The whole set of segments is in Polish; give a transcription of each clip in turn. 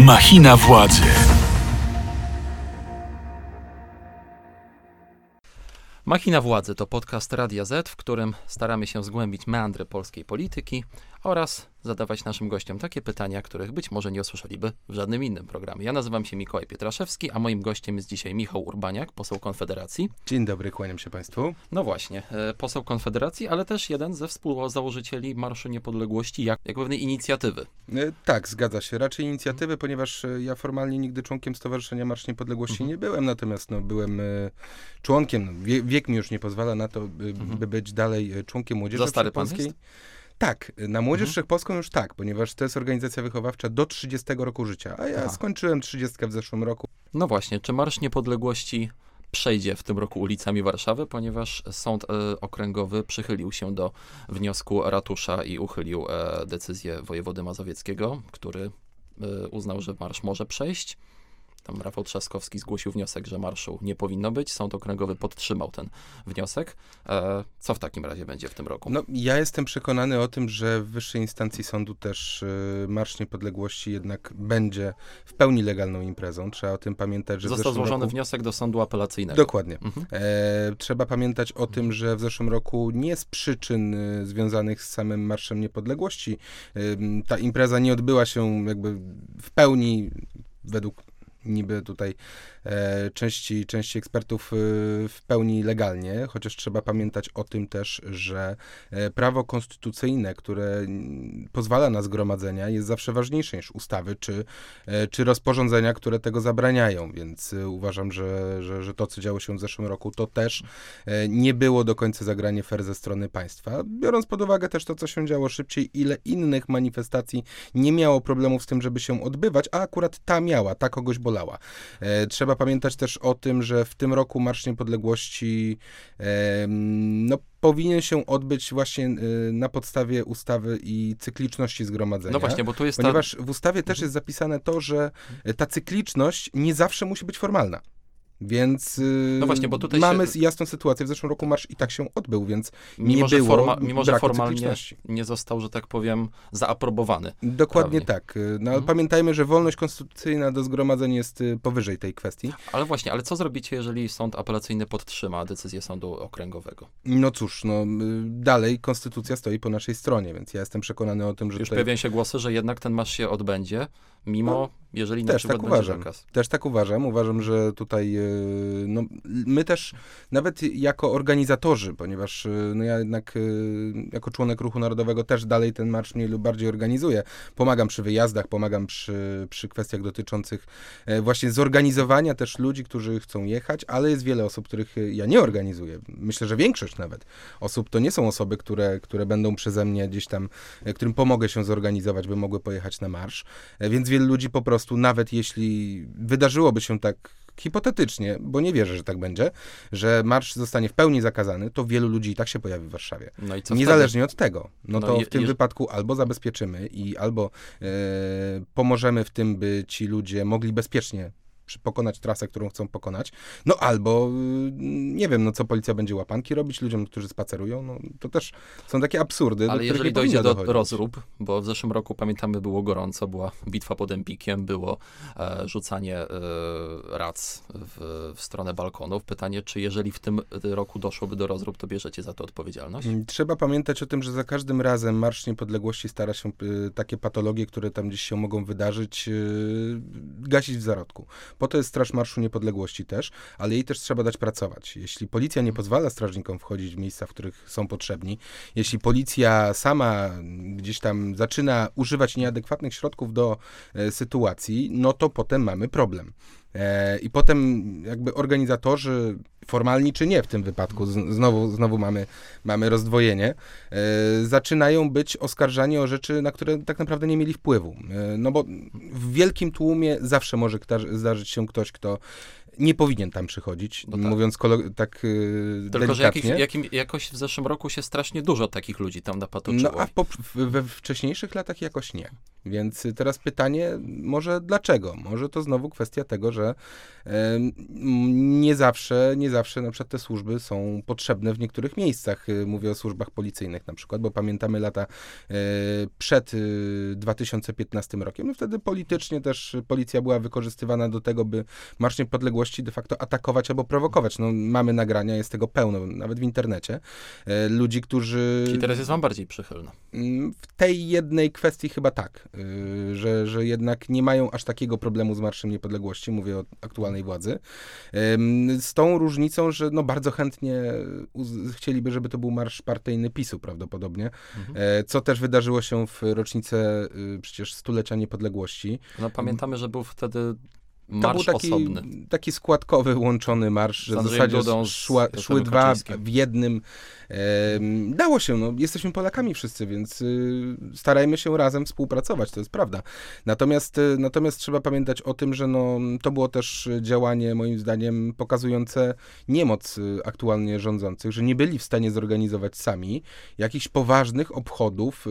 Machina władzy. Machina Władzy to podcast Radia Z, w którym staramy się zgłębić meandry polskiej polityki oraz zadawać naszym gościom takie pytania, których być może nie usłyszeliby w żadnym innym programie. Ja nazywam się Mikołaj Pietraszewski, a moim gościem jest dzisiaj Michał Urbaniak, poseł Konfederacji. Dzień dobry, kłaniam się Państwu. No właśnie, e, poseł Konfederacji, ale też jeden ze współzałożycieli Marszu Niepodległości, jak, jak pewnej inicjatywy. E, Tak, zgadza się. Raczej inicjatywy, ponieważ e, ja formalnie nigdy członkiem Stowarzyszenia Marsz Niepodległości Mhm. nie byłem, natomiast no, byłem członkiem. Wie, wiek mi już nie pozwala na to, by, by być dalej członkiem Młodzieży Mhm. Za stary pan jest? Tak, na Młodzież Mhm. Wszechpolską już tak, ponieważ to jest organizacja wychowawcza do 30 roku życia, a ja Aha. skończyłem 30 w zeszłym roku. No właśnie, czy Marsz Niepodległości przejdzie w tym roku ulicami Warszawy, ponieważ Sąd e, Okręgowy przychylił się do wniosku ratusza i uchylił e, decyzję wojewody mazowieckiego, który e, uznał, że marsz może przejść. Tam Rafał Trzaskowski zgłosił wniosek, że marszu nie powinno być. Sąd Okręgowy podtrzymał ten wniosek. E, co w takim razie będzie w tym roku? No, ja jestem przekonany o tym, że w wyższej instancji sądu też y, Marsz Niepodległości jednak będzie w pełni legalną imprezą. Trzeba o tym pamiętać, że Został złożony roku... wniosek do sądu apelacyjnego. Dokładnie. Mhm. E, trzeba pamiętać o tym, że w zeszłym roku nie z przyczyn y, związanych z samym Marszem Niepodległości ta impreza nie odbyła się jakby w pełni według niby tutaj e, części, części ekspertów y, w pełni legalnie, chociaż trzeba pamiętać o tym też, że e, prawo konstytucyjne, które pozwala na zgromadzenia, jest zawsze ważniejsze niż ustawy czy, e, czy rozporządzenia, które tego zabraniają, więc y, uważam, że, że, że to, co działo się w zeszłym roku, to też e, nie było do końca zagranie fair ze strony państwa, biorąc pod uwagę też to, co się działo szybciej, ile innych manifestacji nie miało problemów z tym, żeby się odbywać, a akurat ta miała, ta kogoś bolała. E, trzeba pamiętać też o tym, że w tym roku Marsz Niepodległości e, no, powinien się odbyć właśnie e, na podstawie ustawy i cykliczności zgromadzenia. No właśnie, bo tu jest ta... Ponieważ w ustawie też Mhm. jest zapisane to, że ta cykliczność nie zawsze musi być formalna. Więc y, No właśnie, bo tutaj mamy się- jasną sytuację. W zeszłym roku marsz i tak się odbył, więc Mimo, nie że, było forma, mimo, że formalnie nie został, że tak powiem, zaaprobowany. Dokładnie prawnie. tak. Y, No, Mhm. pamiętajmy, że wolność konstytucyjna do zgromadzeń jest y, powyżej tej kwestii. Ale właśnie, ale co zrobicie, jeżeli sąd apelacyjny podtrzyma decyzję sądu okręgowego? No cóż, no, y, dalej konstytucja stoi po naszej stronie, więc ja jestem przekonany o tym, że Już tutaj... pojawiają się głosy, że jednak ten marsz się odbędzie, mimo, No, jeżeli na też przykład tak będzie uważam. zakaz. Też tak uważam. Uważam, że tutaj y, no, my też, nawet jako organizatorzy, ponieważ y, no ja jednak y, jako członek Ruchu Narodowego też dalej ten marsz mniej lub bardziej organizuję. Pomagam przy wyjazdach, pomagam przy, przy kwestiach dotyczących e, właśnie zorganizowania też ludzi, którzy chcą jechać, ale jest wiele osób, których ja nie organizuję. Myślę, że większość nawet osób to nie są osoby, które, które będą przeze mnie gdzieś tam, e, którym pomogę się zorganizować, by mogły pojechać na marsz. E, Więc wielu ludzi po prostu, nawet jeśli wydarzyłoby się tak hipotetycznie, bo nie wierzę, że tak będzie, że marsz zostanie w pełni zakazany, to wielu ludzi i tak się pojawi w Warszawie. No Niezależnie od tego. No, No to je- w tym wypadku albo zabezpieczymy i albo e, pomożemy w tym, by ci ludzie mogli bezpiecznie pokonać trasę, którą chcą pokonać, no albo y, nie wiem, no co policja będzie łapanki robić ludziom, którzy spacerują, no to też są takie absurdy, do Ale których jeżeli dojdzie do dochodzić. rozrób, bo w zeszłym roku pamiętamy było gorąco, była bitwa pod Empikiem, było e, rzucanie e, rac w, w stronę balkonów. Pytanie, czy jeżeli w tym roku doszłoby do rozrób, to bierzecie za to odpowiedzialność? Mm, Trzeba pamiętać o tym, że za każdym razem Marsz Niepodległości stara się y, takie patologie, które tam gdzieś się mogą wydarzyć, y, gasić w zarodku. Po to jest Straż Marszu Niepodległości też, ale jej też trzeba dać pracować. Jeśli policja nie pozwala strażnikom wchodzić w miejsca, w których są potrzebni, jeśli policja sama gdzieś tam zaczyna używać nieadekwatnych środków do e, sytuacji, no to potem mamy problem. E, I potem jakby organizatorzy, formalni czy nie w tym wypadku, znowu, znowu mamy, mamy rozdwojenie, e, zaczynają być oskarżani o rzeczy, na które tak naprawdę nie mieli wpływu. E, no bo w wielkim tłumie zawsze może zdarzyć się ktoś, kto nie powinien tam przychodzić, No tak. mówiąc tak e, Tylko, że jakich, jakim, jakoś w zeszłym roku się strasznie dużo takich ludzi tam napatoczyło. No a po, w, we wcześniejszych latach jakoś nie. Więc teraz pytanie, może dlaczego? Może to znowu kwestia tego, że e, nie zawsze, nie zawsze na przykład te służby są potrzebne w niektórych miejscach. E, mówię o służbach policyjnych na przykład, bo pamiętamy lata e, przed 2015 rokiem. No wtedy politycznie też policja była wykorzystywana do tego, by Marsz Niepodległości de facto atakować albo prowokować. No, mamy nagrania, jest tego pełno, nawet w internecie. Ludzi, którzy... Czyli teraz jest wam bardziej przychylna. Mm, w tej jednej kwestii chyba tak. Y, że, że jednak nie mają aż takiego problemu z Marszem Niepodległości, mówię o aktualnej władzy. Z tą różnicą, że no bardzo chętnie chcieliby, żeby to był marsz partyjny PiSu prawdopodobnie, mhm. E, co też wydarzyło się w rocznicę y, przecież stulecia niepodległości. No pamiętamy, że był wtedy Marsz to był taki, osobny. taki składkowy, łączony marsz, że w zasadzie szła, szły dwa w jednym. dało się, no, jesteśmy Polakami wszyscy, więc y, starajmy się razem współpracować, to jest prawda. Natomiast, y, natomiast trzeba pamiętać o tym, że no, to było też działanie, moim zdaniem, pokazujące niemoc y, aktualnie rządzących, że nie byli w stanie zorganizować sami jakichś poważnych obchodów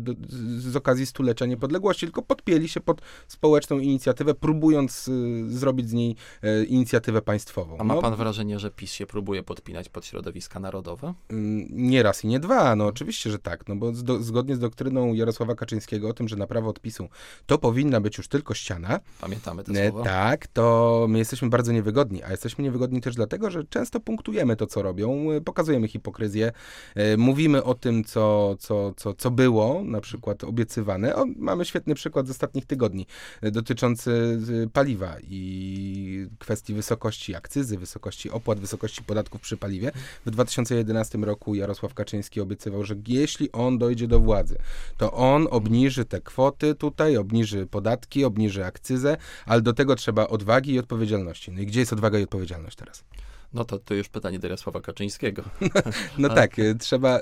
do, z okazji stulecia niepodległości, tylko podpięli się pod społeczną inicjatywę, próbując zrobić z niej e, inicjatywę państwową. A ma no, pan wrażenie, że PiS się próbuje podpinać pod środowiska narodowe? Mm, nie raz i nie dwa, no oczywiście, że tak, no bo z zgodnie z doktryną Jarosława Kaczyńskiego o tym, że na prawo odpisu to powinna być już tylko ściana. Pamiętamy te e, słowa. Tak, to my jesteśmy bardzo niewygodni, a jesteśmy niewygodni też dlatego, że często punktujemy to, co robią, e, pokazujemy hipokryzję, mówimy o tym, co, co, co, co było, na przykład obiecywane. O, mamy świetny przykład z ostatnich tygodni dotyczący paliwa paliwa i kwestii wysokości akcyzy, wysokości opłat, wysokości podatków przy paliwie. W 2011 roku Jarosław Kaczyński obiecywał, że jeśli on dojdzie do władzy, to on obniży te kwoty tutaj, obniży podatki, obniży akcyzę, ale do tego trzeba odwagi i odpowiedzialności. No i gdzie jest odwaga i odpowiedzialność teraz? No to to już pytanie do Jarosława Kaczyńskiego. No, tak, y, trzeba,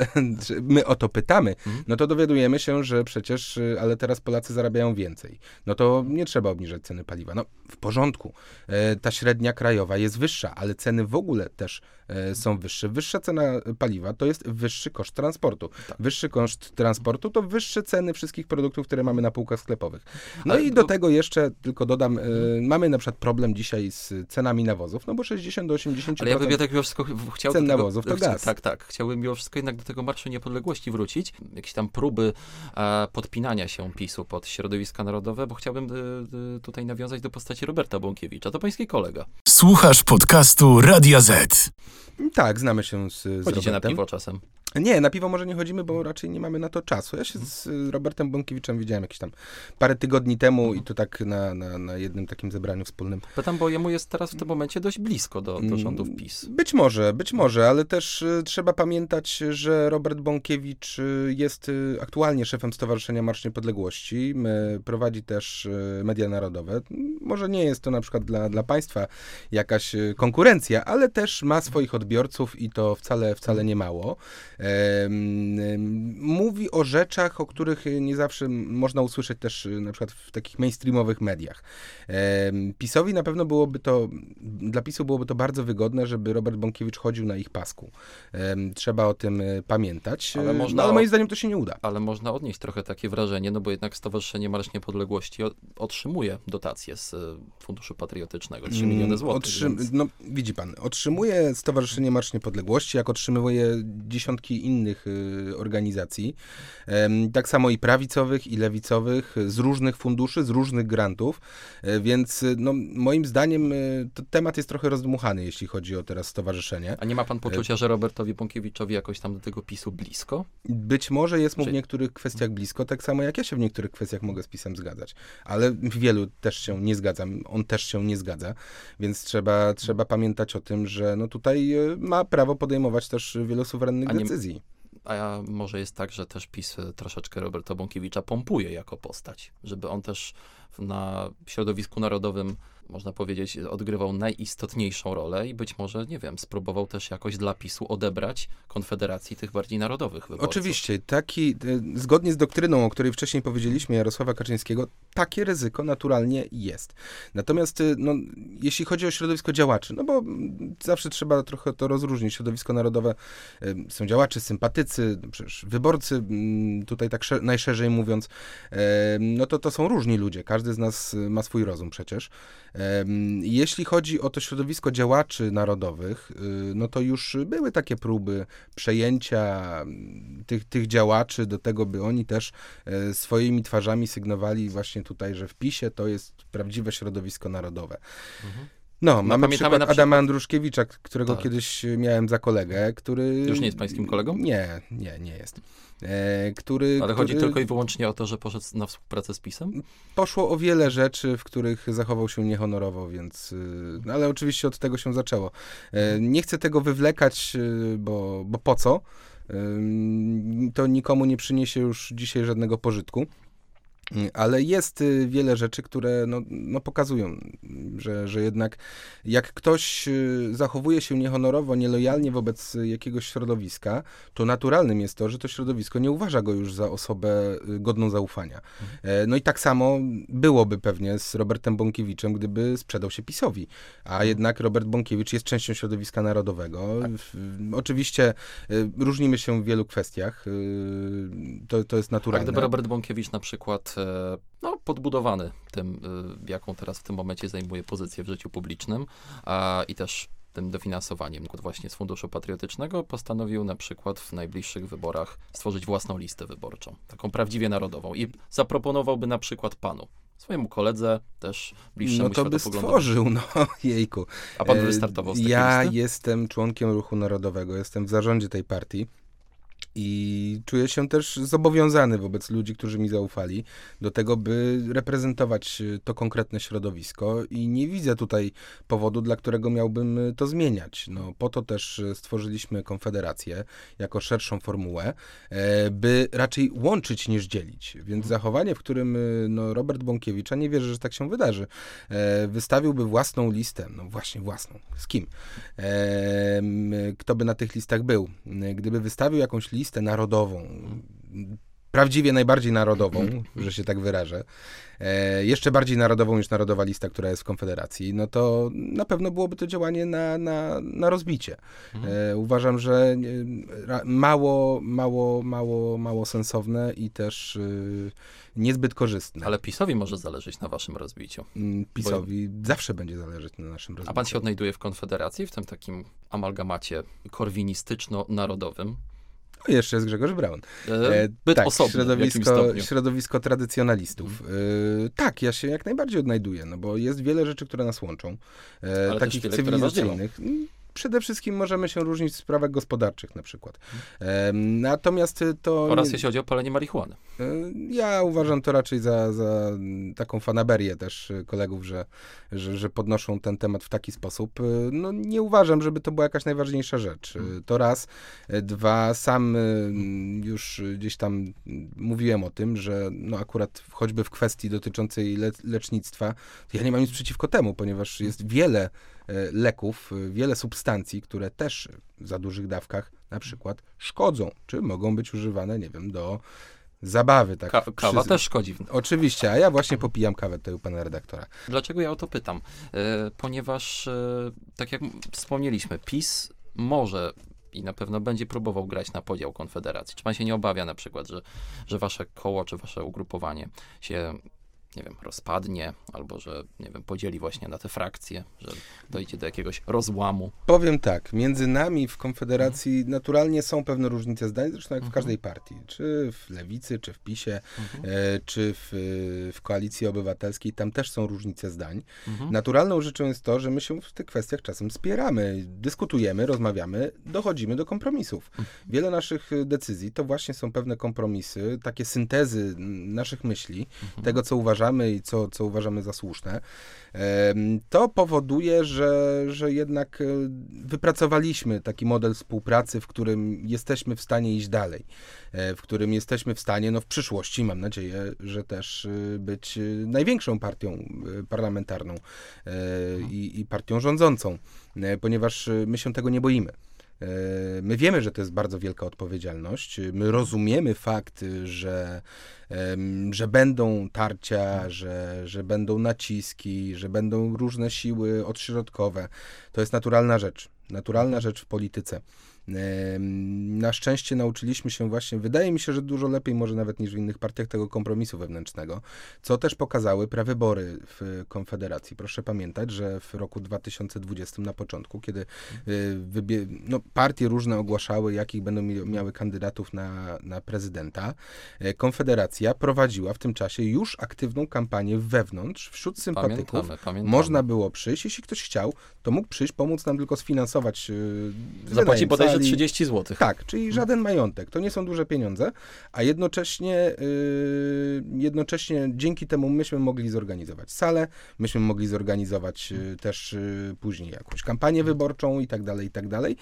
my o to pytamy, mhm. no to dowiadujemy się, że przecież, y, ale teraz Polacy zarabiają więcej. No to nie trzeba obniżać ceny paliwa. No w porządku, e, ta średnia krajowa jest wyższa, ale ceny w ogóle też e, są wyższe. Wyższa cena paliwa to jest wyższy koszt transportu. Tak. Wyższy koszt transportu to wyższe ceny wszystkich produktów, które mamy na półkach sklepowych. No ale i do tego jeszcze, tylko dodam, e, mamy na przykład problem dzisiaj z cenami nawozów, no bo 60 do 80 ale ja bym jednak mimo wszystko chciał... Cen tego, nawozów to gaz. Tak, tak. Chciałbym mimo wszystko jednak do tego Marszu Niepodległości wrócić. Jakieś tam próby e, podpinania się PiSu pod środowiska narodowe, bo chciałbym e, tutaj nawiązać do postaci Roberta Bąkiewicza. To pański kolega. Słuchasz podcastu Radia Z. Tak, znamy się z, z Chodzicie Robertem. na piwo czasem? Nie, na piwo może nie chodzimy, bo raczej nie mamy na to czasu. Ja się z Robertem Bąkiewiczem widziałem jakieś tam parę tygodni temu i to tak na, na, na jednym takim zebraniu wspólnym. Pytam, bo jemu jest teraz w tym momencie dość blisko do, do mm, rządów PiS. Być może, być może, ale też y, trzeba pamiętać, że Robert Bąkiewicz y, jest y, aktualnie szefem Stowarzyszenia Marsz Niepodległości. Prowadzi też media narodowe. Może nie jest to na przykład dla, dla państwa jakaś konkurencja, ale też ma swoich odbiorców i to wcale, wcale nie mało mówi o rzeczach, o których nie zawsze można usłyszeć też y, na przykład w takich mainstreamowych mediach. PiSowi na pewno byłoby to, dla PiSu byłoby to bardzo wygodne, żeby Robert Bąkiewicz chodził na ich pasku. Trzeba o tym y, pamiętać, ale, można, no, ale moim zdaniem to się nie uda. Ale można odnieść trochę takie wrażenie, no bo jednak Stowarzyszenie Marsz Niepodległości otrzymuje dotacje z y, Funduszu Patriotycznego, 3 miliony mm, złotych. Otrzym więc... No widzi pan, otrzymuje Stowarzyszenie Marsz Niepodległości, jak otrzymuje dziesiątki innych y, organizacji, tak samo i prawicowych, i lewicowych, z różnych funduszy, z różnych grantów, e, więc y, no, moim zdaniem y, temat jest trochę rozdmuchany, jeśli chodzi o teraz stowarzyszenie. A nie ma pan poczucia, że Robertowi Bąkiewiczowi jakoś tam do tego PiSu blisko? Być może jest mu w niektórych kwestiach blisko, tak samo jak ja się w niektórych kwestiach mogę z PiSem zgadzać, ale w wielu też się nie zgadzam, on też się nie zgadza, więc trzeba, trzeba pamiętać o tym, że no tutaj ma prawo podejmować też wiele suwerennych decyzji decyzji. A może jest tak, że też PiS e, troszeczkę Roberta Bąkiewicza pompuje jako postać, żeby on też na środowisku narodowym można powiedzieć, odgrywał najistotniejszą rolę i być może, nie wiem, spróbował też jakoś dla PiSu odebrać Konfederacji tych bardziej narodowych wyborców. Oczywiście, taki, e, zgodnie z doktryną, o której wcześniej powiedzieliśmy, Jarosława Kaczyńskiego, takie ryzyko naturalnie jest. Natomiast, e, no, jeśli chodzi o środowisko działaczy, no bo zawsze trzeba trochę to rozróżnić. Środowisko narodowe e, są działacze, sympatycy, no przecież wyborcy, tutaj tak najszerzej mówiąc, no to to są różni ludzie. Każdy z nas ma swój rozum przecież. Jeśli chodzi o to środowisko działaczy narodowych, y, no to już były takie próby przejęcia tych, tych działaczy do tego, by oni też e, swoimi twarzami sygnowali właśnie tutaj, że w PiSie to jest prawdziwe środowisko narodowe. Mhm. No, no, mamy przykład, przykład Adama Andruszkiewicza, którego tak. kiedyś miałem za kolegę, który... Już nie jest pańskim kolegą? Nie, nie, nie jest. E, który, Ale który... chodzi tylko i wyłącznie o to, że poszedł na współpracę z PiSem? Poszło o wiele rzeczy, w których zachował się niehonorowo, więc... Y, no, ale oczywiście od tego się zaczęło. E, nie chcę tego wywlekać, y, bo, bo po co? To nikomu nie przyniesie już dzisiaj żadnego pożytku. Ale jest y, wiele rzeczy, które no, no pokazują, że, że jednak jak ktoś y, zachowuje się niehonorowo, nielojalnie wobec jakiegoś środowiska, to naturalnym jest to, że to środowisko nie uważa go już za osobę y, godną zaufania. Mhm. No i tak samo byłoby pewnie z Robertem Bąkiewiczem, gdyby sprzedał się PiSowi. A mhm. jednak Robert Bąkiewicz jest częścią środowiska narodowego. Tak. Oczywiście różnimy się w wielu kwestiach. To, to jest naturalne. A gdyby Robert Bąkiewicz na przykład E, no, podbudowany tym, e, jaką teraz w tym momencie zajmuje pozycję w życiu publicznym a, i też tym dofinansowaniem właśnie z Funduszu Patriotycznego postanowił na przykład w najbliższych wyborach stworzyć własną listę wyborczą, taką prawdziwie narodową i zaproponowałby na przykład panu, swojemu koledze, też bliższemu No to by stworzył, no jejku. A pan by e, wystartował z Ja listy? jestem członkiem Ruchu Narodowego, jestem w zarządzie tej partii. I czuję się też zobowiązany wobec ludzi, którzy mi zaufali, do tego, by reprezentować e, to konkretne środowisko i nie widzę tutaj powodu, dla którego miałbym e, to zmieniać. No, po to też e, stworzyliśmy Konfederację jako szerszą formułę, by raczej łączyć niż dzielić. Więc mhm. zachowanie, w którym no, Robert Bąkiewicz, a nie wierzę, że tak się wydarzy, wystawiłby własną listę, no właśnie własną, z kim? Kto by na tych listach był? Gdyby wystawił jakąś listę, listę narodową, prawdziwie najbardziej narodową, że się tak wyrażę, e, jeszcze bardziej narodową niż narodowa lista, która jest w Konfederacji, no to na pewno byłoby to działanie na, na, na rozbicie. E, uważam, że mało, mało, mało, mało sensowne i też y, niezbyt korzystne. Ale PiSowi może zależeć na waszym rozbiciu. Mm, PiSowi Bo... zawsze będzie zależeć na naszym rozbiciu. A pan się odnajduje w Konfederacji, w tym takim amalgamacie korwinistyczno-narodowym? No jeszcze jest Grzegorz Braun. E, byt tak, osobny, środowisko, środowisko tradycjonalistów. E, tak, ja się jak najbardziej odnajduję, no bo jest wiele rzeczy, które nas łączą. E, takich wiele, cywilizacyjnych przede wszystkim możemy się różnić w sprawach gospodarczych na przykład. natomiast to... Oraz jeśli chodzi o palenie marihuany. E, ja uważam to raczej za, za taką fanaberię też kolegów, że, że, że, podnoszą ten temat w taki sposób. No nie uważam, żeby to była jakaś najważniejsza rzecz. E, to raz. Dwa, sam już gdzieś tam mówiłem o tym, że no akurat choćby w kwestii dotyczącej le lecznictwa, ja nie mam nic przeciwko temu, ponieważ jest wiele leków, e, wiele substancji, które też w za dużych dawkach na przykład szkodzą, czy mogą być używane, nie wiem, do zabawy. Tak, Ka kawa też szkodzi. Oczywiście, a ja właśnie popijam kawę tutaj u pana redaktora. Dlaczego ja o to pytam? E, ponieważ, e, tak jak wspomnieliśmy, PiS może i na pewno będzie próbował grać na podział Konfederacji. Czy pan się nie obawia na przykład, że, że wasze koło, czy wasze ugrupowanie się nie wiem, rozpadnie, albo że, nie wiem, podzieli właśnie na te frakcje, że dojdzie do jakiegoś rozłamu. Powiem tak, między nami w Konfederacji mhm. naturalnie są pewne różnice zdań, zresztą jak w mhm. każdej partii, czy w Lewicy, czy w PiSie, mhm. e, czy w, w Koalicji Obywatelskiej, tam też są różnice zdań. Mhm. Naturalną rzeczą jest to, że my się w tych kwestiach czasem spieramy, dyskutujemy, rozmawiamy, dochodzimy do kompromisów. Mhm. Wiele naszych decyzji to właśnie są pewne kompromisy, takie syntezy naszych myśli, mhm. tego, co uważamy, uważamy i co, co uważamy za słuszne, to powoduje, że, że jednak e, wypracowaliśmy taki model współpracy, w którym jesteśmy w stanie iść dalej, e, w którym jesteśmy w stanie, no w przyszłości, mam nadzieję, że też e, być największą partią parlamentarną i, i partią rządzącą, ponieważ my się tego nie boimy. E, my wiemy, że to jest bardzo wielka odpowiedzialność. My rozumiemy fakt, że, że będą tarcia, że, że będą naciski, że będą różne siły odśrodkowe. To jest naturalna rzecz. Naturalna rzecz w polityce. Na szczęście nauczyliśmy się właśnie, wydaje mi się, że dużo lepiej może nawet niż w innych partiach tego kompromisu wewnętrznego, co też pokazały prawybory w Konfederacji. Proszę pamiętać, że w roku 2020 na początku, kiedy y, no, partie różne ogłaszały, jakich będą miały kandydatów na, na prezydenta, e, Konfederacja prowadziła w tym czasie już aktywną kampanię wewnątrz, wśród sympatyków. Pamiętamy, pamiętamy. Można było przyjść, jeśli ktoś chciał, to mógł przyjść, pomóc nam tylko sfinansować. Y, Zapłaci bodajże że 30 zł. Tak, czyli żaden majątek. To nie są duże pieniądze, a jednocześnie, yy, jednocześnie dzięki temu myśmy mogli zorganizować salę, myśmy mogli zorganizować yy, też yy, później jakąś kampanię wyborczą i tak dalej, i tak dalej.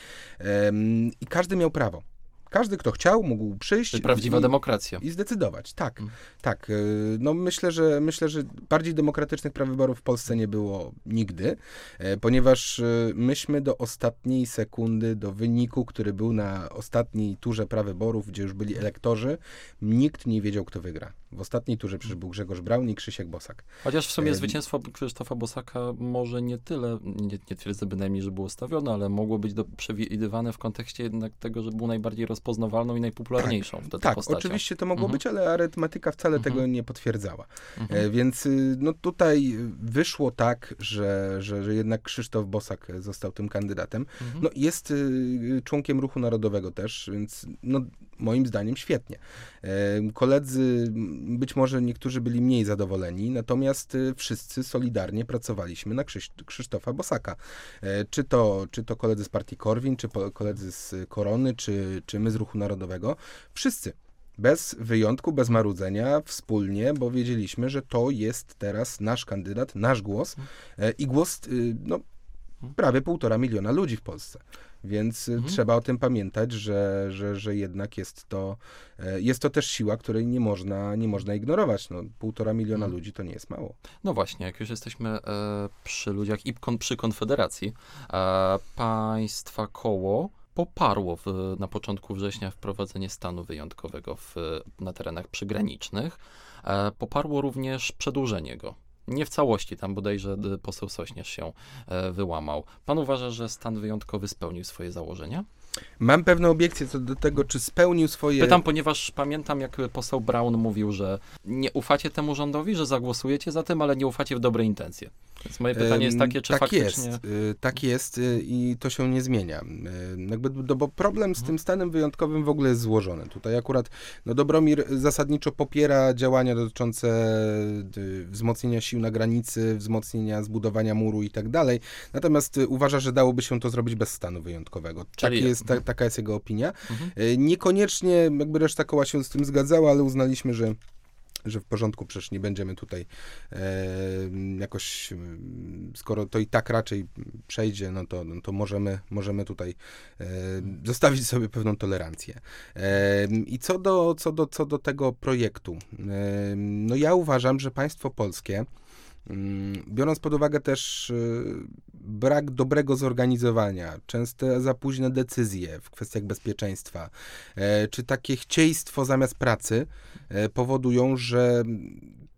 I każdy miał prawo. Każdy, kto chciał, mógł przyjść. To prawdziwa i, demokracja. I zdecydować. Tak, mm. tak. Y, no myślę, że myślę, że bardziej demokratycznych praw wyborów w Polsce nie było nigdy, e, ponieważ y, myśmy do ostatniej sekundy, do wyniku, który był na ostatniej turze praw wyborów, gdzie już byli elektorzy, nikt nie wiedział, kto wygra. W ostatniej turze przecież był Grzegorz Braun i Krzysiek Bosak. Chociaż w sumie zwycięstwo Krzysztofa Bosaka może nie tyle, nie, nie twierdzę bynajmniej, że było stawione, ale mogło być do, przewidywane w kontekście jednak tego, że był najbardziej rozpoznawalną i najpopularniejszą tak, wtedy Tak, postacią. oczywiście to mogło mhm. być, ale arytmetyka wcale mhm. tego nie potwierdzała. Mhm. E, więc y, no tutaj wyszło tak, że, że, że jednak Krzysztof Bosak został tym kandydatem. Mhm. No jest y, członkiem Ruchu Narodowego też, więc no moim zdaniem świetnie. E, koledzy, być może niektórzy byli mniej zadowoleni, natomiast y, wszyscy solidarnie pracowaliśmy na Krzysztofa Bosaka. E, czy to, czy to koledzy z partii Korwin, czy koledzy z Korony, czy, czy my z Ruchu Narodowego. Wszyscy bez wyjątku, bez marudzenia, wspólnie, bo wiedzieliśmy, że to jest teraz nasz kandydat, nasz głos e, i głos y, no, prawie półtora miliona ludzi w Polsce. Więc y, mhm. trzeba o tym pamiętać, że, że, że jednak jest to, e, jest to też siła, której nie można, nie można ignorować. No, półtora miliona mhm. ludzi to nie jest mało. No właśnie, jak już jesteśmy e, przy ludziach i kon, przy Konfederacji, e, państwa koło poparło w, na początku września wprowadzenie stanu wyjątkowego w, na terenach przygranicznych. E, poparło również przedłużenie go nie w całości, tam bodajże poseł Sośnierz się e, wyłamał. Pan uważa, że stan wyjątkowy spełnił swoje założenia? Mam pewne obiekcje co do tego, czy spełnił swoje. Pytam, ponieważ pamiętam, jak poseł Brown mówił, że nie ufacie temu rządowi, że zagłosujecie za tym, ale nie ufacie w dobre intencje. Więc moje pytanie jest takie, czy tak faktycznie... Jest, y, tak jest y, i to się nie zmienia. Y, jakby, no bo problem z tym stanem wyjątkowym w ogóle jest złożony. Tutaj akurat no Dobromir zasadniczo popiera działania dotyczące wzmocnienia sił na granicy, wzmocnienia zbudowania muru i tak dalej. Natomiast uważa, że dałoby się to zrobić bez stanu wyjątkowego. Czyli tak jest, ta, taka jest jego opinia. Mhm. Niekoniecznie jakby reszta koła się z tym zgadzała, ale uznaliśmy, że że w porządku, przecież nie będziemy tutaj e, jakoś, skoro to i tak raczej przejdzie, no to, no to możemy, możemy tutaj e, zostawić sobie pewną tolerancję. E, I co do, co, do, co do tego projektu, e, no ja uważam, że państwo polskie biorąc pod uwagę też y, brak dobrego zorganizowania, częste za późne decyzje w kwestiach bezpieczeństwa, e, czy takie chcieństwo zamiast pracy e, powodują, że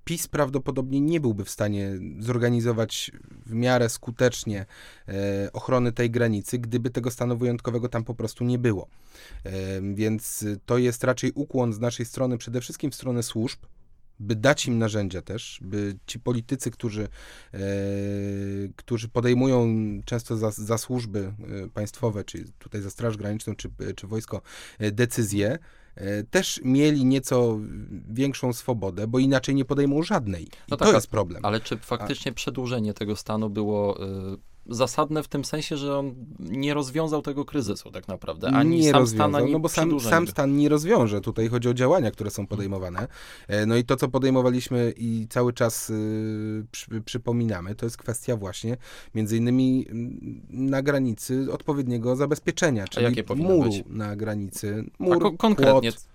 PiS prawdopodobnie nie byłby w stanie zorganizować w miarę skutecznie e, ochrony tej granicy, gdyby tego stanu wyjątkowego tam po prostu nie było. Więc to jest raczej ukłon z naszej strony, przede wszystkim w stronę służb, by dać im narzędzia też, by ci politycy, którzy, e, którzy podejmują często za, za służby e, państwowe, czy tutaj za Straż Graniczną, czy, czy wojsko, e, decyzje, e, też mieli nieco większą swobodę, bo inaczej nie podejmą żadnej. I no to tak, jest problem. Ale czy faktycznie A... przedłużenie tego stanu było zasadne w tym sensie, że on nie rozwiązał tego kryzysu tak naprawdę, ani nie sam rozwiązał, stan, ani no bo sam, sam stan nie rozwiąże. Tutaj chodzi o działania, które są podejmowane. E, No i to, co podejmowaliśmy i cały czas y, przy, przypominamy, to jest kwestia właśnie między innymi mm, na granicy odpowiedniego zabezpieczenia, czyli muru być? na granicy. A Mur, ko- konkretnie, płot.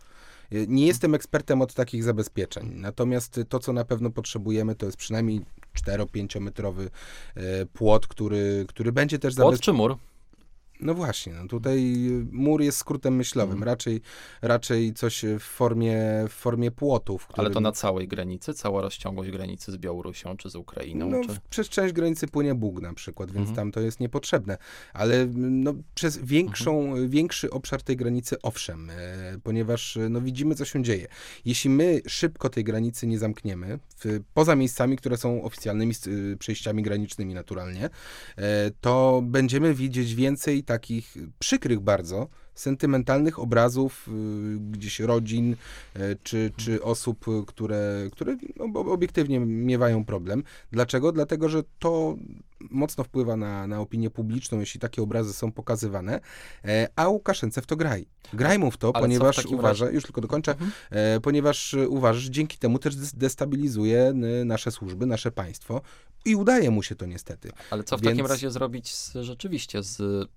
Y, Nie jestem ekspertem od takich zabezpieczeń, natomiast to, co na pewno potrzebujemy, to jest przynajmniej 4-5 metrowy e, płot, który, który będzie też płot zabezpieczony. czy mur? No właśnie, no tutaj mur jest skrótem myślowym, Mhm. raczej, raczej coś w formie, w formie płotów. Ale to którym- na całej granicy, cała rozciągłość granicy z Białorusią czy z Ukrainą? No, czy... przez część granicy płynie Bóg na przykład, więc Mhm. tam to jest niepotrzebne. Ale mm, no, przez większą, Mhm. większy obszar tej granicy owszem, e, ponieważ e, no, widzimy, co się dzieje. Jeśli my szybko tej granicy nie zamkniemy, w, poza miejscami, które są oficjalnymi y, przejściami granicznymi naturalnie, e, to będziemy widzieć więcej takich przykrych bardzo, sentymentalnych obrazów y, gdzieś rodzin e, czy, czy osób, y, które, które no, obiektywnie miewają problem. Dlaczego? Dlatego, że to mocno wpływa na, na opinię publiczną, jeśli takie obrazy są pokazywane, e, a Łukaszence w to graj. Graj mu w to, Ale w ponieważ takim uważa, razie? już tylko dokończę, Mhm. e, ponieważ uważa, że dzięki temu też des- destabilizuje nasze służby, nasze państwo i udaje mu się to niestety. Ale co w Więc- takim razie zrobić z, rzeczywiście z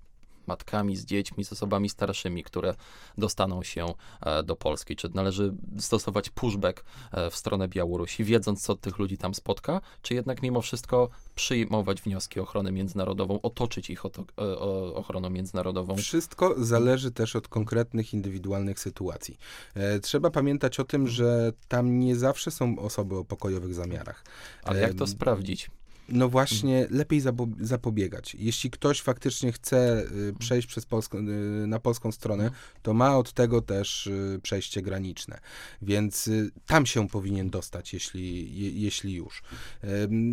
matkami, z dziećmi, z osobami starszymi, które dostaną się e, do Polski? Czy należy stosować pushback e, w stronę Białorusi, wiedząc, co tych ludzi tam spotka, czy jednak mimo wszystko przyjmować wnioski o ochronę międzynarodową, otoczyć ich e, ochroną międzynarodową? Wszystko zależy też od konkretnych, indywidualnych sytuacji. Trzeba pamiętać o tym, że tam nie zawsze są osoby o pokojowych zamiarach. Ale jak to sprawdzić? No właśnie, lepiej zapo- zapobiegać. Jeśli ktoś faktycznie chce y, przejść przez Polską, y, na polską stronę, to ma od tego też y, przejście graniczne. Więc tam się powinien dostać, jeśli, je, jeśli już.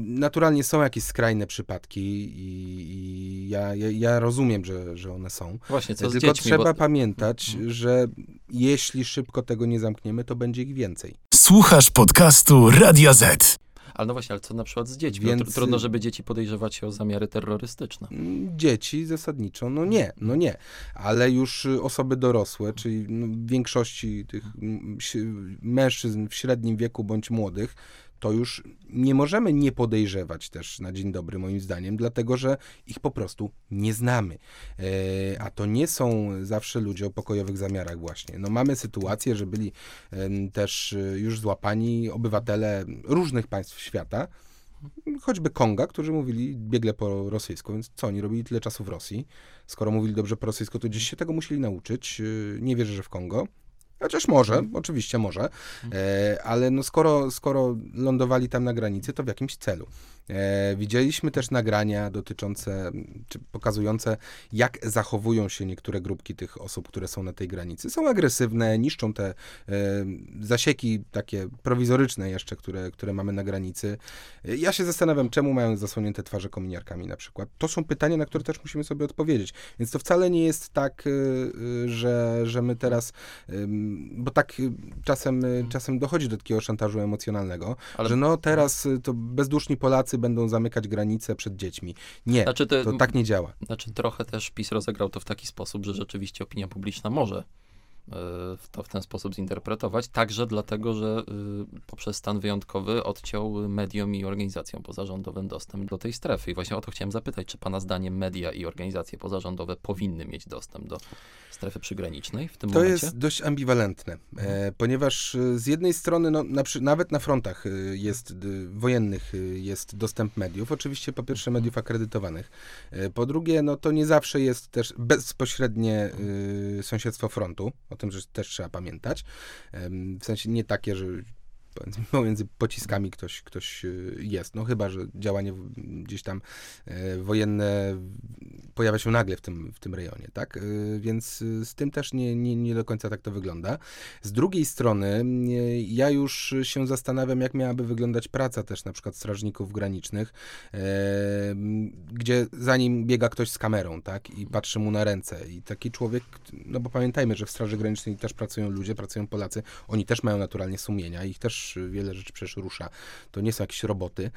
Naturalnie są jakieś skrajne przypadki i, i ja, ja, ja rozumiem, że, że one są. Właśnie, co z Tylko dziećmi? trzeba bo... pamiętać, Mhm. że jeśli szybko tego nie zamkniemy, to będzie ich więcej. Słuchasz podcastu Radia Z. Ale no właśnie, ale co na przykład z dziećmi? Więc- No, tr- trudno, żeby dzieci podejrzewać o zamiary terrorystyczne. Mm, Dzieci zasadniczo, no nie, no nie, ale już y, osoby dorosłe, czyli no, w większości tych mm, mężczyzn w średnim wieku bądź młodych, to już nie możemy nie podejrzewać też na dzień dobry, moim zdaniem, dlatego że ich po prostu nie znamy. E, a to nie są zawsze ludzie o pokojowych zamiarach, właśnie. No, mamy sytuację, że byli em, też już złapani obywatele różnych państw świata, choćby Konga, którzy mówili biegle po rosyjsku, więc co, oni robili tyle czasu w Rosji? Skoro mówili dobrze po rosyjsku, to gdzieś się tego musieli nauczyć. Yy, Nie wierzę, że w Kongo. Chociaż może, oczywiście może, e, ale no skoro, skoro lądowali tam na granicy, to w jakimś celu. E, widzieliśmy też nagrania dotyczące, czy pokazujące, jak zachowują się niektóre grupki tych osób, które są na tej granicy. Są agresywne, niszczą te e, zasieki takie prowizoryczne jeszcze, które, które mamy na granicy. E, Ja się zastanawiam, czemu mają zasłonięte twarze kominiarkami na przykład. To są pytania, na które też musimy sobie odpowiedzieć. Więc to wcale nie jest tak, że, że my teraz, bo tak czasem, czasem dochodzi do takiego szantażu emocjonalnego, Ale- że no teraz to bezduszni Polacy będą zamykać granice przed dziećmi. Nie, Znaczy, to, to tak nie działa. Znaczy trochę też PiS rozegrał to w taki sposób, że rzeczywiście opinia publiczna może to w ten sposób zinterpretować, także dlatego, że y, poprzez stan wyjątkowy odciął mediom i organizacjom pozarządowym dostęp do tej strefy. I właśnie o to chciałem zapytać, czy pana zdaniem media i organizacje pozarządowe powinny mieć dostęp do strefy przygranicznej w tym To momencie? jest dość ambiwalentne, e, ponieważ e, z jednej strony, no, na, nawet na frontach e, jest wojennych jest dostęp mediów, oczywiście po pierwsze mediów akredytowanych, po drugie, no to nie zawsze jest też bezpośrednie sąsiedztwo frontu, o tym, że też trzeba pamiętać, w sensie nie takie, że pomiędzy pociskami ktoś, ktoś y, jest. No chyba, że działanie gdzieś tam e, wojenne pojawia się nagle w tym, w tym rejonie, tak? E, Więc z tym też nie, nie, nie do końca tak to wygląda. Z drugiej strony ja już się zastanawiam, jak miałaby wyglądać praca też na przykład strażników granicznych, e, gdzie za nim biega ktoś z kamerą, tak? I patrzy mu na ręce. I taki człowiek, no bo pamiętajmy, że w Straży Granicznej też pracują ludzie, pracują Polacy, oni też mają naturalnie sumienia, ich też wiele rzeczy przecież rusza. To nie są jakieś roboty.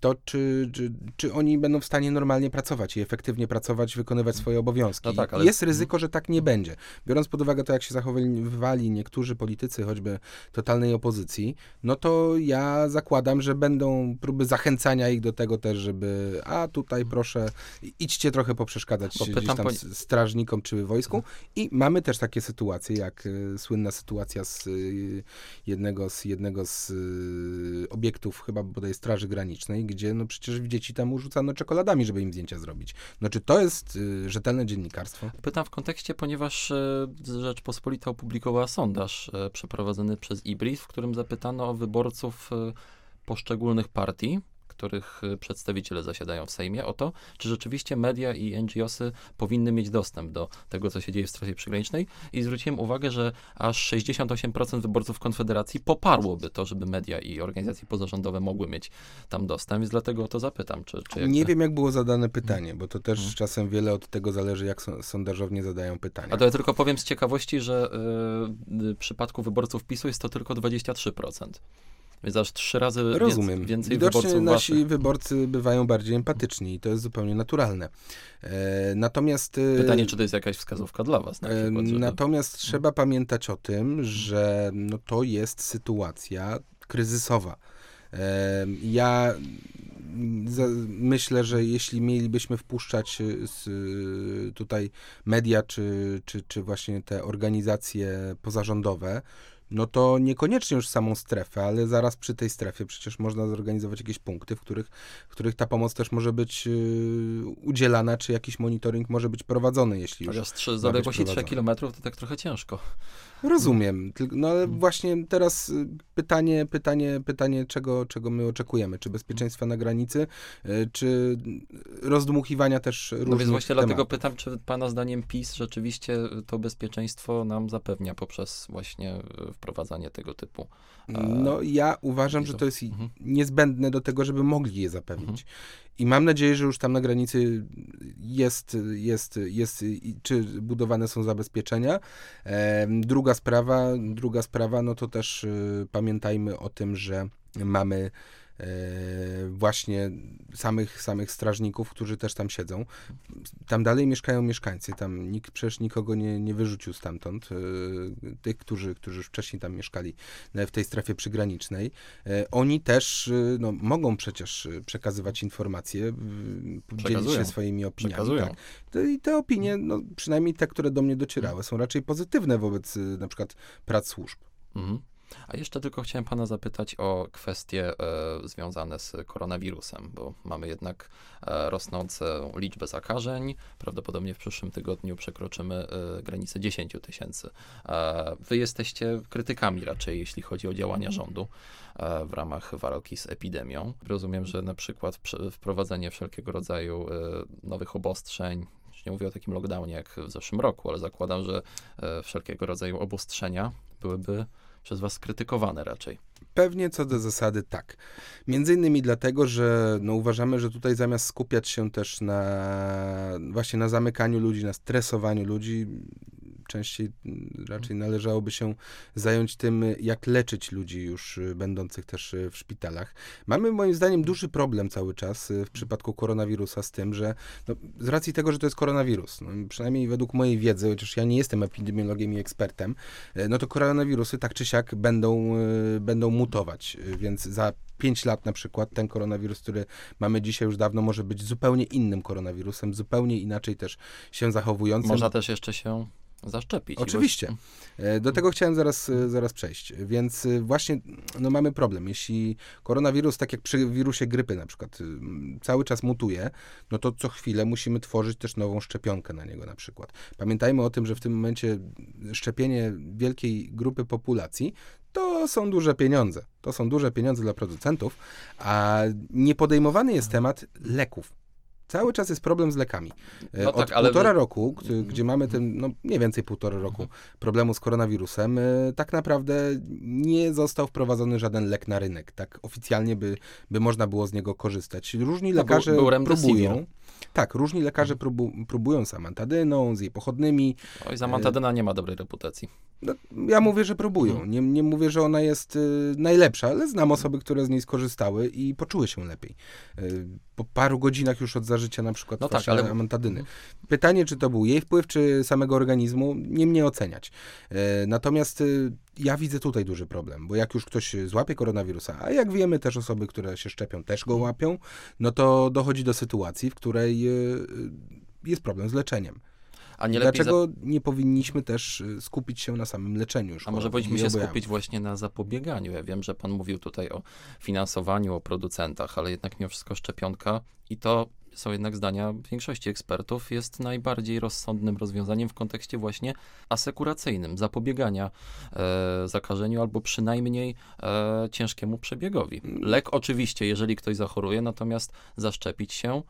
To czy, czy, czy oni będą w stanie normalnie pracować i efektywnie pracować, wykonywać swoje obowiązki. No tak, ale- Jest ryzyko, że tak nie będzie. Biorąc pod uwagę to, jak się zachowywali niektórzy politycy, choćby totalnej opozycji, no to ja zakładam, że będą próby zachęcania ich do tego też, żeby a tutaj proszę, idźcie trochę poprzeszkadzać gdzieś tam po- strażnikom czy wojsku. I mamy też takie sytuacje, jak y, słynna sytuacja z y, jednego z, jednego z y, obiektów chyba bodaj Straży Granicznej, gdzie no przecież dzieci tam urzucano czekoladami, żeby im zdjęcia zrobić. No czy to jest y, rzetelne dziennikarstwo? Pytam w kontekście, ponieważ e, Rzeczpospolita opublikowała sondaż e, przeprowadzony przez IBRIS, w którym zapytano o wyborców e, poszczególnych partii, których e, przedstawiciele zasiadają w Sejmie, o to, czy rzeczywiście media i NGOsy powinny mieć dostęp do tego, co się dzieje w strefie przygranicznej. I zwróciłem uwagę, że aż 68% wyborców Konfederacji poparłoby to, żeby media i organizacje pozarządowe mogły mieć tam dostęp, więc dlatego o to zapytam, czy, czy Nie wiem, jak było zadane pytanie, bo to też Mhm. czasem wiele od tego zależy, jak sondażownie zadają pytania. A to ja tylko powiem z ciekawości, że y, w przypadku wyborców PiSu jest to tylko 23%. Więc aż trzy razy więcej, Rozumiem. więcej Widocznie wyborców nasi waszych. wyborcy bywają bardziej empatyczni i to jest zupełnie naturalne. E, natomiast... e, Pytanie, czy to jest jakaś wskazówka dla was na E, przykład, żeby... Natomiast trzeba pamiętać o tym, że no, to jest sytuacja kryzysowa. E, Ja myślę, że jeśli mielibyśmy wpuszczać y, tutaj media, czy, czy, czy właśnie te organizacje pozarządowe, no to niekoniecznie już samą strefę, ale zaraz przy tej strefie przecież można zorganizować jakieś punkty, w których, w których ta pomoc też może być y, udzielana, czy jakiś monitoring może być prowadzony, jeśli już Chociaż trzy, być zaległości 3 prowadzone. km to tak trochę ciężko. Rozumiem, no ale Mhm. właśnie teraz y, pytanie, pytanie, pytanie czego, czego my oczekujemy? Czy bezpieczeństwa na granicy, y, czy rozdmuchiwania też różnych No więc właśnie dlatego tematów? pytam, czy pana zdaniem PiS rzeczywiście to bezpieczeństwo nam zapewnia poprzez właśnie y, wprowadzanie tego typu. No ja uważam, że to jest Mhm. niezbędne do tego, żeby mogli je zapewnić. I mam nadzieję, że już tam na granicy jest, jest, jest czy budowane są zabezpieczenia. Druga sprawa, druga sprawa, no to też y, pamiętajmy o tym, że mamy właśnie samych, samych strażników, którzy też tam siedzą. Tam dalej mieszkają mieszkańcy, tam nikt przecież nikogo nie, nie wyrzucił stamtąd, e, tych, którzy, którzy już wcześniej tam mieszkali e, w tej strefie przygranicznej. E, Oni też e, no, mogą przecież e, przekazywać informacje, dzielić się swoimi opiniami. Tak. I te opinie, no, przynajmniej te, które do mnie docierały, są raczej pozytywne wobec e, na przykład prac służb. Mhm. A jeszcze tylko chciałem pana zapytać o kwestie e, związane z koronawirusem, bo mamy jednak e, rosnącą liczbę zakażeń. Prawdopodobnie w przyszłym tygodniu przekroczymy e, granicę 10 tysięcy. E, wy jesteście krytykami raczej, jeśli chodzi o działania rządu e, w ramach walki z epidemią. Rozumiem, że na przykład wprowadzenie wszelkiego rodzaju e, nowych obostrzeń, nie mówię o takim lockdownie jak w zeszłym roku, ale zakładam, że wszelkiego rodzaju obostrzenia byłyby przez was krytykowane raczej. Pewnie co do zasady tak. Między innymi dlatego, że no, uważamy, że tutaj zamiast skupiać się też na właśnie na zamykaniu ludzi, na stresowaniu ludzi, częściej mm, raczej należałoby się zająć tym, jak leczyć ludzi już y, będących też y, w szpitalach. Mamy moim zdaniem duży problem cały czas y, w przypadku koronawirusa z tym, że no, z racji tego, że to jest koronawirus, no, przynajmniej według mojej wiedzy, chociaż ja nie jestem epidemiologiem i ekspertem, no to koronawirusy tak czy siak będą, będą mutować, więc za 5 lat na przykład ten koronawirus, który mamy dzisiaj już dawno, może być zupełnie innym koronawirusem, zupełnie inaczej też się zachowującym. Można też jeszcze się zaszczepić. Oczywiście. E, Do tego chciałem zaraz, e, zaraz przejść. Więc e, właśnie no mamy problem. Jeśli koronawirus, tak jak przy wirusie grypy na przykład, y, cały czas mutuje, no to co chwilę musimy tworzyć też nową szczepionkę na niego na przykład. Pamiętajmy o tym, że w tym momencie szczepienie wielkiej grupy populacji to są duże pieniądze. To są duże pieniądze dla producentów, a nie podejmowany jest temat leków. Cały czas jest problem z lekami. E, No Od tak, ale półtora roku, gdy, gdzie mamy ten, no mniej więcej półtora roku problemu z koronawirusem, e, tak naprawdę nie został wprowadzony żaden lek na rynek. Tak oficjalnie by, by można było z niego korzystać. Różni No, był- lekarze był remdesivir. próbują. Tak, różni lekarze próbu, próbują z amantadyną, z jej pochodnymi. Oj, zamantadyna nie ma dobrej reputacji. No, ja mówię, że próbują. Nie, nie mówię, że ona jest y, najlepsza, ale znam osoby, które z niej skorzystały i poczuły się lepiej. Y, po paru godzinach już od zażycia na przykład No tak, ale- amantadyny. Pytanie, czy to był jej wpływ, czy samego organizmu, nie mnie oceniać. Y, natomiast y, ja widzę tutaj duży problem, bo jak już ktoś złapie koronawirusa, a jak wiemy też osoby, które się szczepią, też go łapią, no to dochodzi do sytuacji, w której y, y, jest problem z leczeniem. A nie lepiej za... Dlaczego nie powinniśmy też y, skupić się na samym leczeniu już A może powinniśmy się skupić właśnie na zapobieganiu. Ja wiem, że pan mówił tutaj o finansowaniu, o producentach, ale jednak mimo wszystko szczepionka i to są jednak zdania większości ekspertów, jest najbardziej rozsądnym rozwiązaniem w kontekście właśnie asekuracyjnym, zapobiegania e, zakażeniu albo przynajmniej e, ciężkiemu przebiegowi. Lek oczywiście, jeżeli ktoś zachoruje, natomiast zaszczepić się,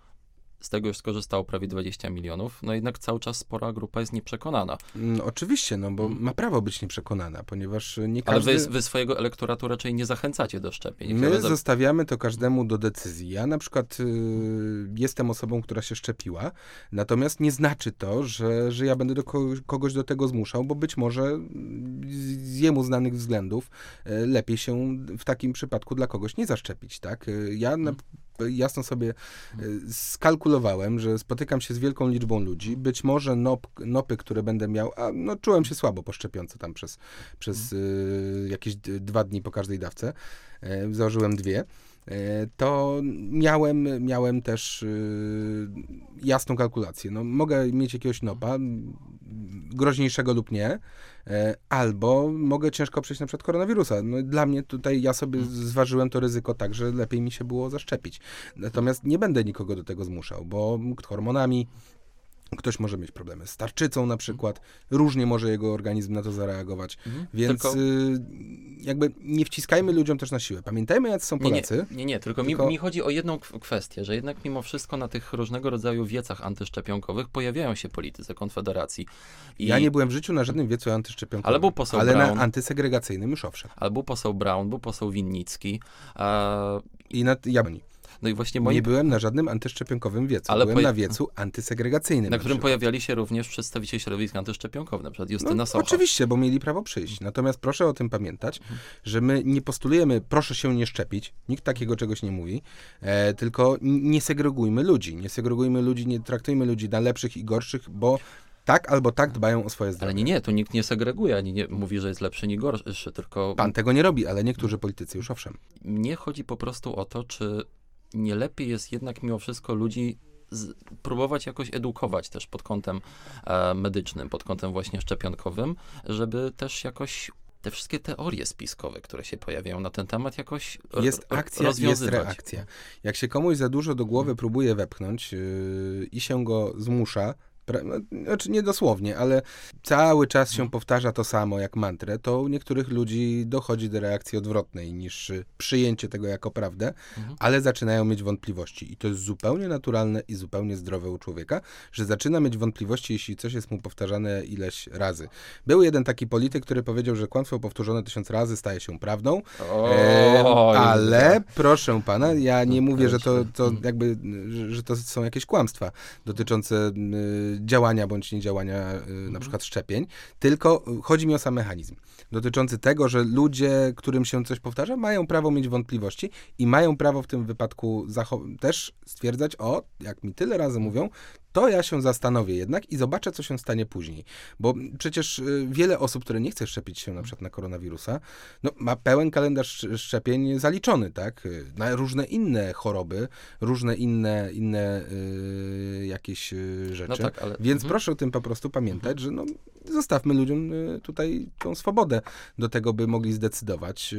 z tego już skorzystało prawie 20 milionów, no jednak cały czas spora grupa jest nieprzekonana. Mm, oczywiście, no bo ma prawo być nieprzekonana, ponieważ nie Ale każdy... wy, wy swojego elektoratu raczej nie zachęcacie do szczepień. My za- zostawiamy to każdemu do decyzji. Ja na przykład y, jestem osobą, która się szczepiła, natomiast nie znaczy to, że, że ja będę do ko- kogoś do tego zmuszał, bo być może mm, z jemu znanych względów y, lepiej się w takim przypadku dla kogoś nie zaszczepić, tak? Y, Ja na, jasno sobie y, skalkulowałem, że spotykam się z wielką liczbą ludzi, być może nop, nopy, które będę miał, a no czułem się słabo po szczepionce tam przez, przez y, jakieś dwa dni po każdej dawce, e, założyłem dwie, e, to miałem, miałem też y, jasną kalkulację. No, mogę mieć jakiegoś nopa, groźniejszego lub nie, e, albo mogę ciężko przejść na przykład koronawirusa. No, dla mnie tutaj ja sobie zważyłem to ryzyko tak, że lepiej mi się było zaszczepić. Natomiast nie będę nikogo do tego zmuszał, bo hormonami Ktoś może mieć problemy z tarczycą na przykład, różnie może jego organizm na to zareagować, Mhm. więc Tylko- y, jakby nie wciskajmy ludziom też na siłę. Pamiętajmy, jacy są Nie, nie, Polacy. nie, nie, tylko, Tylko- Mi, mi chodzi o jedną kwestię, że jednak mimo wszystko na tych różnego rodzaju wiecach antyszczepionkowych pojawiają się politycy Konfederacji. I, Ja nie byłem w życiu na żadnym wiecu antyczczepionkowym, Ale był poseł ale Braun. na antysegregacyjnym już owszem. Ale był poseł Brown, był poseł Winnicki. E, I na Jabłoni. No i właśnie moi, Nie byłem na żadnym antyczepionkowym wiecu, Ale byłem poja- na wiecu antysegregacyjnym. na którym przykład. pojawiali się również przedstawiciele środowisk antyszczepionkowych, na przykład Justyna No, Socha. oczywiście, bo mieli prawo przyjść. Natomiast proszę o tym pamiętać, że my nie postulujemy, proszę się nie szczepić, nikt takiego czegoś nie mówi, e, tylko nie segregujmy ludzi. Nie segregujmy ludzi, nie traktujmy ludzi na lepszych i gorszych, bo tak albo tak dbają o swoje zdrowie. Ale nie, nie, tu nikt nie segreguje, ani nie mówi, że jest lepszy, nie gorszy, tylko Pan tego nie robi, ale niektórzy politycy już owszem. mnie chodzi po prostu o to, czy nie lepiej jest jednak mimo wszystko ludzi z, próbować jakoś edukować też pod kątem e, medycznym, pod kątem właśnie szczepionkowym, żeby też jakoś te wszystkie teorie spiskowe, które się pojawiają na ten temat, jakoś Jest akcja, jest reakcja. Jak się komuś za dużo do głowy próbuje wepchnąć yy, i się go zmusza, pra- no, znaczy nie dosłownie, ale cały czas się powtarza to samo jak mantrę, to u niektórych ludzi dochodzi do reakcji odwrotnej niż przyjęcie tego jako prawdę, Mhm. ale zaczynają mieć wątpliwości. I to jest zupełnie naturalne i zupełnie zdrowe u człowieka, że zaczyna mieć wątpliwości, jeśli coś jest mu powtarzane ileś razy. Był jeden taki polityk, który powiedział, że kłamstwo powtórzone tysiąc razy staje się prawdą. E, Oj, ale proszę pana, ja nie mówię, że to, to Mhm. jakby, że- że to są jakieś kłamstwa dotyczące y, działania bądź niedziałania y, Mhm. na przykład szczepień, tylko chodzi mi o sam mechanizm dotyczący tego, że ludzie, którym się coś powtarza, mają prawo mieć wątpliwości i mają prawo w tym wypadku też stwierdzać, o, jak mi tyle razy mówią, to ja się zastanowię jednak i zobaczę, co się stanie później. Bo przecież y, wiele osób, które nie chce szczepić się na przykład na koronawirusa, no, ma pełen kalendarz sz- szczepień zaliczony, tak? Y, Na różne inne choroby, różne inne, inne y, jakieś y, rzeczy. No tak, ale- Więc mhm. proszę o tym po prostu pamiętać, że no, zostawmy ludziom tutaj tą swobodę do tego, by mogli zdecydować.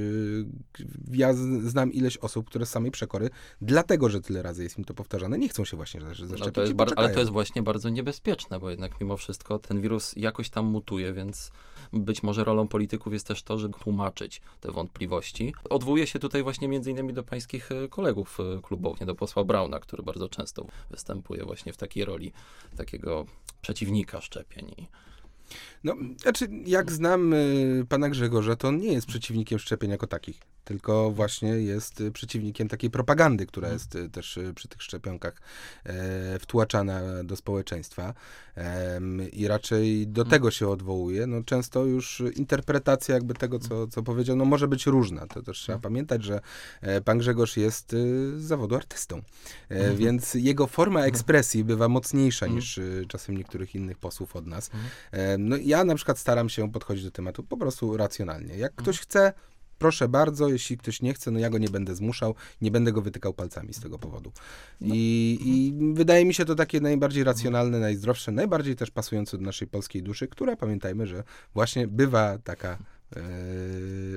Ja znam ileś osób, które z samej przekory, dlatego, że tyle razy jest im to powtarzane, nie chcą się właśnie zasz- zaszczepić No to jest ale to. Jest właśnie bardzo niebezpieczne, bo jednak mimo wszystko ten wirus jakoś tam mutuje, więc być może rolą polityków jest też to, żeby tłumaczyć te wątpliwości. Odwołuję się tutaj właśnie między innymi do pańskich e, kolegów e, klubownie, do posła Brauna, który bardzo często występuje właśnie w takiej roli takiego przeciwnika szczepień. No, znaczy, jak znam y, pana Grzegorza, to on nie jest przeciwnikiem szczepień jako takich, tylko właśnie jest y, przeciwnikiem takiej propagandy, która jest y, też y, przy tych szczepionkach e, wtłaczana do społeczeństwa i raczej do tego się odwołuje. No, często już interpretacja jakby tego, co, co powiedział, no może być różna. To też trzeba pamiętać, że e, pan Grzegorz jest z zawodu artystą, e, więc jego forma ekspresji bywa mocniejsza niż czasem niektórych innych posłów od nas. No ja na przykład staram się podchodzić do tematu po prostu racjonalnie. Jak ktoś chce, proszę bardzo, jeśli ktoś nie chce, no ja go nie będę zmuszał, nie będę go wytykał palcami z tego powodu. I, I wydaje mi się to takie najbardziej racjonalne, najzdrowsze, najbardziej też pasujące do naszej polskiej duszy, która pamiętajmy, że właśnie bywa taka e,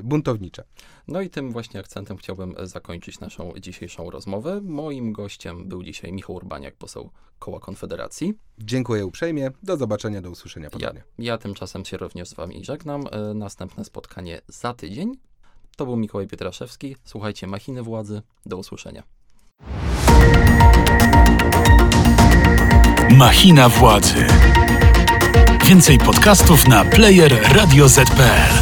buntownicza. No i tym właśnie akcentem chciałbym e, zakończyć naszą dzisiejszą rozmowę. Moim gościem był dzisiaj Michał Urbaniak, poseł Koła Konfederacji. Dziękuję uprzejmie, do zobaczenia, do usłyszenia Ja, ponownie. ja tymczasem się również z wami żegnam. E, Następne spotkanie za tydzień. To był Mikołaj Pietraszewski. Słuchajcie Machiny Władzy. Do usłyszenia. Machina władzy. Więcej podcastów na player radioz.pl.